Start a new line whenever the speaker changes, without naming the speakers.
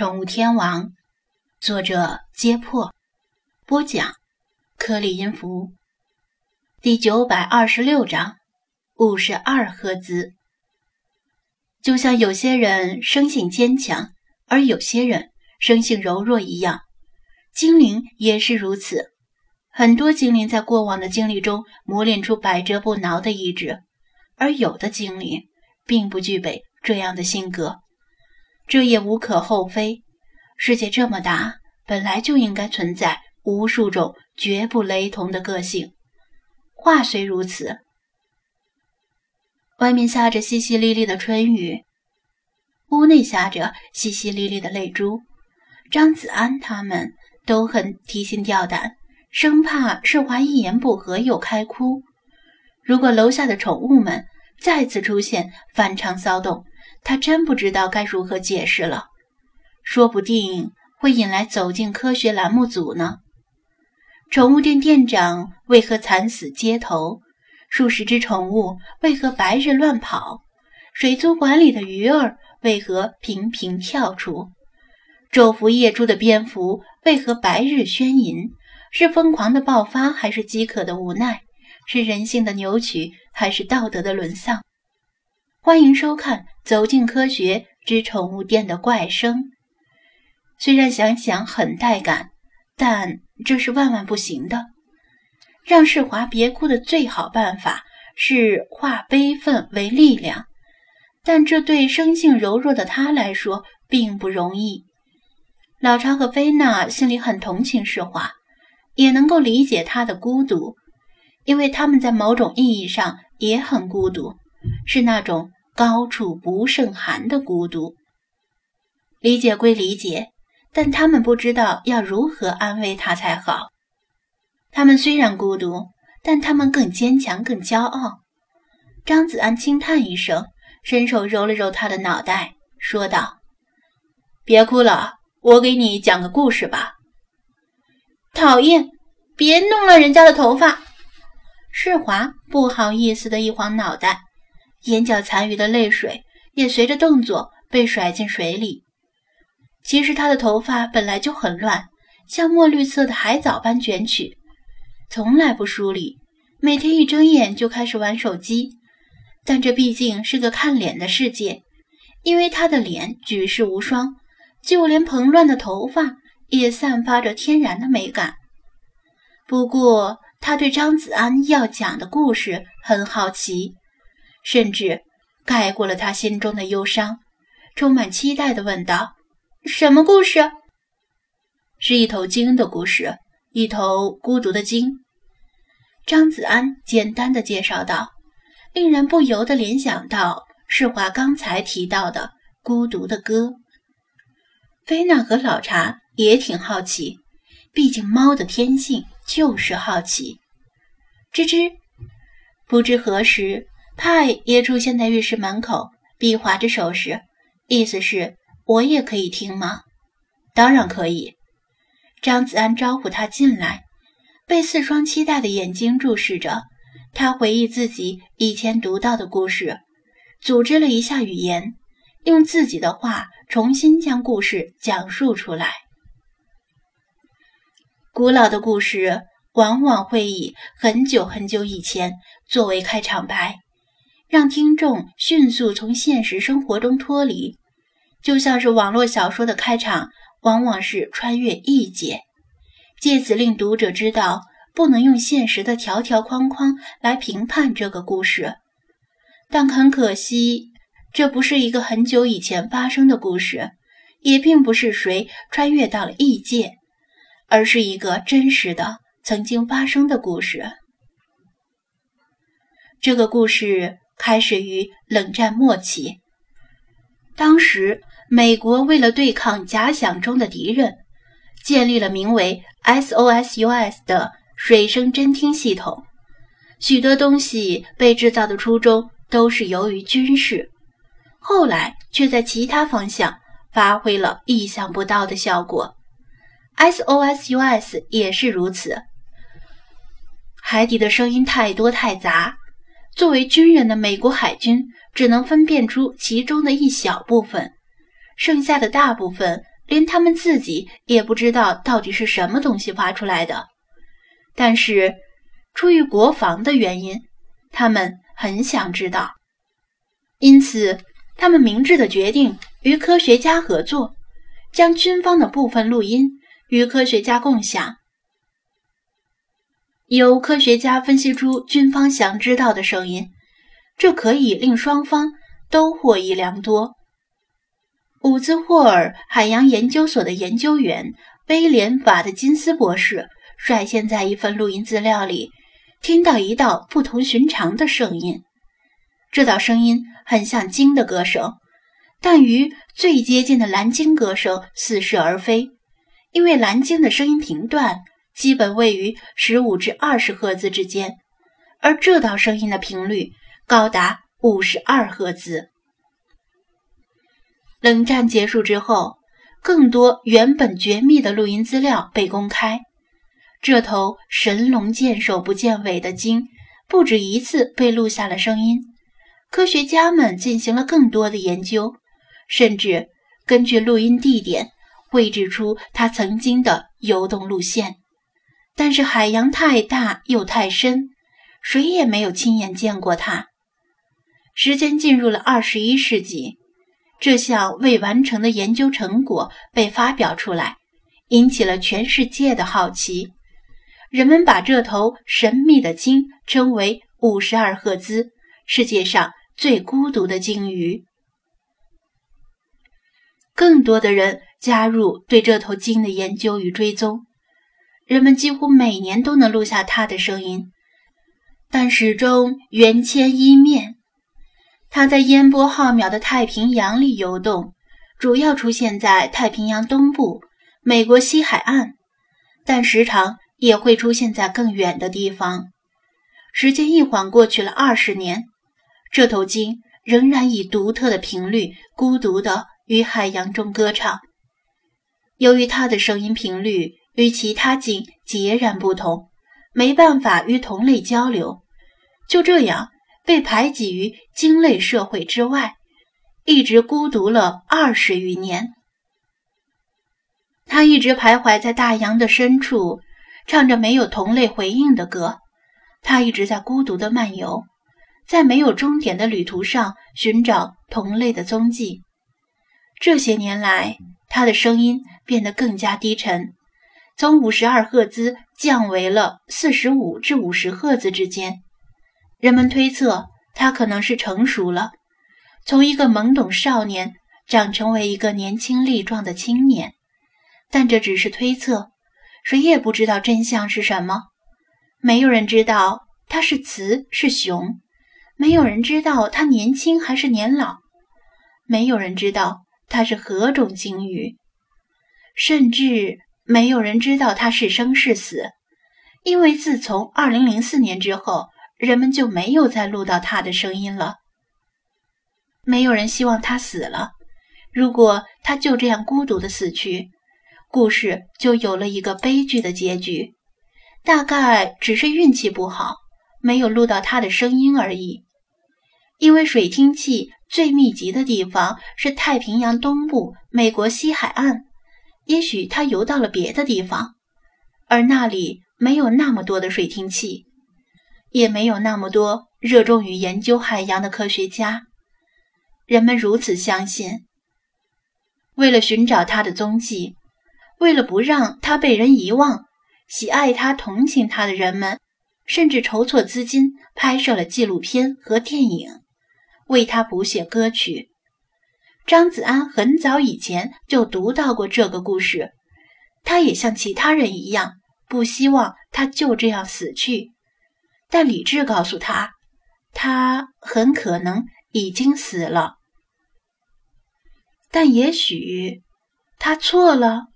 宠物天王，作者：揭破，播讲：颗粒音符，第九百二十六章：五十二赫兹。就像有些人生性坚强，而有些人生性柔弱一样，精灵也是如此。很多精灵在过往的经历中磨练出百折不挠的意志，而有的精灵并不具备这样的性格。这也无可厚非。世界这么大，本来就应该存在无数种绝不雷同的个性。话虽如此，外面下着淅淅沥沥的春雨，屋内下着淅淅沥沥的泪珠。张子安他们都很提心吊胆，生怕世华一言不合又开哭。如果楼下的宠物们再次出现反常骚动，他真不知道该如何解释了，说不定会引来走进科学栏目组呢。宠物店店长为何惨死街头？数十只宠物为何白日乱跑？水族馆里的鱼儿为何频频跳出？昼伏夜出的蝙蝠为何白日呻吟？是疯狂的爆发，还是饥渴的无奈？是人性的扭曲，还是道德的沦丧？欢迎收看《走进科学之宠物店的怪声》。虽然想想很带感，但这是万万不行的。让世华别哭的最好办法是化悲愤为力量，但这对生性柔弱的他来说并不容易。老查和菲娜心里很同情世华，也能够理解他的孤独，因为他们在某种意义上也很孤独。是那种高处不胜寒的孤独。理解归理解，但他们不知道要如何安慰他才好。他们虽然孤独，但他们更坚强、更骄傲。张子安轻叹一声，伸手揉了揉他的脑袋，说道：“别哭了，我给你讲个故事吧。”讨厌，别弄了人家的头发。世华不好意思的一晃脑袋。眼角残余的泪水也随着动作被甩进水里。其实他的头发本来就很乱，像墨绿色的海藻般卷曲，从来不梳理，每天一睁眼就开始玩手机。但这毕竟是个看脸的世界，因为他的脸举世无双，就连蓬乱的头发也散发着天然的美感。不过，他对张子安要讲的故事很好奇。甚至盖过了他心中的忧伤，充满期待地问道：“什么故事？”“是一头鲸的故事，一头孤独的鲸。”张子安简单的介绍道，令人不由得联想到世华刚才提到的孤独的歌。菲娜和老查也挺好奇，毕竟猫的天性就是好奇。吱吱，不知何时。派也出现在浴室门口，比划着手势，意思是我也可以听吗？当然可以。张子安招呼他进来，被四双期待的眼睛注视着。他回忆自己以前读到的故事，组织了一下语言，用自己的话重新将故事讲述出来。古老的故事往往会以很久很久以前作为开场白。让听众迅速从现实生活中脱离，就像是网络小说的开场往往是穿越异界，借此令读者知道不能用现实的条条框框来评判这个故事。但很可惜，这不是一个很久以前发生的故事，也并不是谁穿越到了异界，而是一个真实的曾经发生的故事。这个故事。开始于冷战末期，当时美国为了对抗假想中的敌人，建立了名为 SOSUS 的水声侦听系统。许多东西被制造的初衷都是由于军事，后来却在其他方向发挥了意想不到的效果。SOSUS 也是如此。海底的声音太多太杂。作为军人的美国海军只能分辨出其中的一小部分，剩下的大部分连他们自己也不知道到底是什么东西发出来的。但是，出于国防的原因，他们很想知道，因此他们明智的决定与科学家合作，将军方的部分录音与科学家共享。由科学家分析出军方想知道的声音，这可以令双方都获益良多。伍兹霍尔海洋研究所的研究员威廉·瓦德金斯博士率先在一份录音资料里听到一道不同寻常的声音。这道声音很像鲸的歌声，但与最接近的蓝鲸歌声似是而非，因为蓝鲸的声音频段。基本位于十五至二十赫兹之间，而这道声音的频率高达五十二赫兹。冷战结束之后，更多原本绝密的录音资料被公开。这头神龙见首不见尾的鲸不止一次被录下了声音。科学家们进行了更多的研究，甚至根据录音地点绘制出它曾经的游动路线。但是海洋太大又太深，谁也没有亲眼见过它。时间进入了二十一世纪，这项未完成的研究成果被发表出来，引起了全世界的好奇。人们把这头神秘的鲸称为“五十二赫兹”，世界上最孤独的鲸鱼。更多的人加入对这头鲸的研究与追踪。人们几乎每年都能录下它的声音，但始终缘牵一面。它在烟波浩渺的太平洋里游动，主要出现在太平洋东部、美国西海岸，但时常也会出现在更远的地方。时间一晃过去了二十年，这头鲸仍然以独特的频率孤独地于海洋中歌唱。由于它的声音频率。与其他鲸截然不同，没办法与同类交流，就这样被排挤于鲸类社会之外，一直孤独了二十余年。他一直徘徊在大洋的深处，唱着没有同类回应的歌。他一直在孤独的漫游，在没有终点的旅途上寻找同类的踪迹。这些年来，他的声音变得更加低沉。从五十二赫兹降为了四十五至五十赫兹之间，人们推测他可能是成熟了，从一个懵懂少年长成为一个年轻力壮的青年。但这只是推测，谁也不知道真相是什么。没有人知道他是雌是雄，没有人知道他年轻还是年老，没有人知道他是何种鲸鱼，甚至。没有人知道他是生是死，因为自从二零零四年之后，人们就没有再录到他的声音了。没有人希望他死了。如果他就这样孤独的死去，故事就有了一个悲剧的结局。大概只是运气不好，没有录到他的声音而已。因为水听器最密集的地方是太平洋东部、美国西海岸。也许他游到了别的地方，而那里没有那么多的水听器，也没有那么多热衷于研究海洋的科学家。人们如此相信。为了寻找他的踪迹，为了不让他被人遗忘，喜爱他、同情他的人们，甚至筹措资金拍摄了纪录片和电影，为他谱写歌曲。张子安很早以前就读到过这个故事，他也像其他人一样，不希望他就这样死去。但理智告诉他，他很可能已经死了。但也许他错了。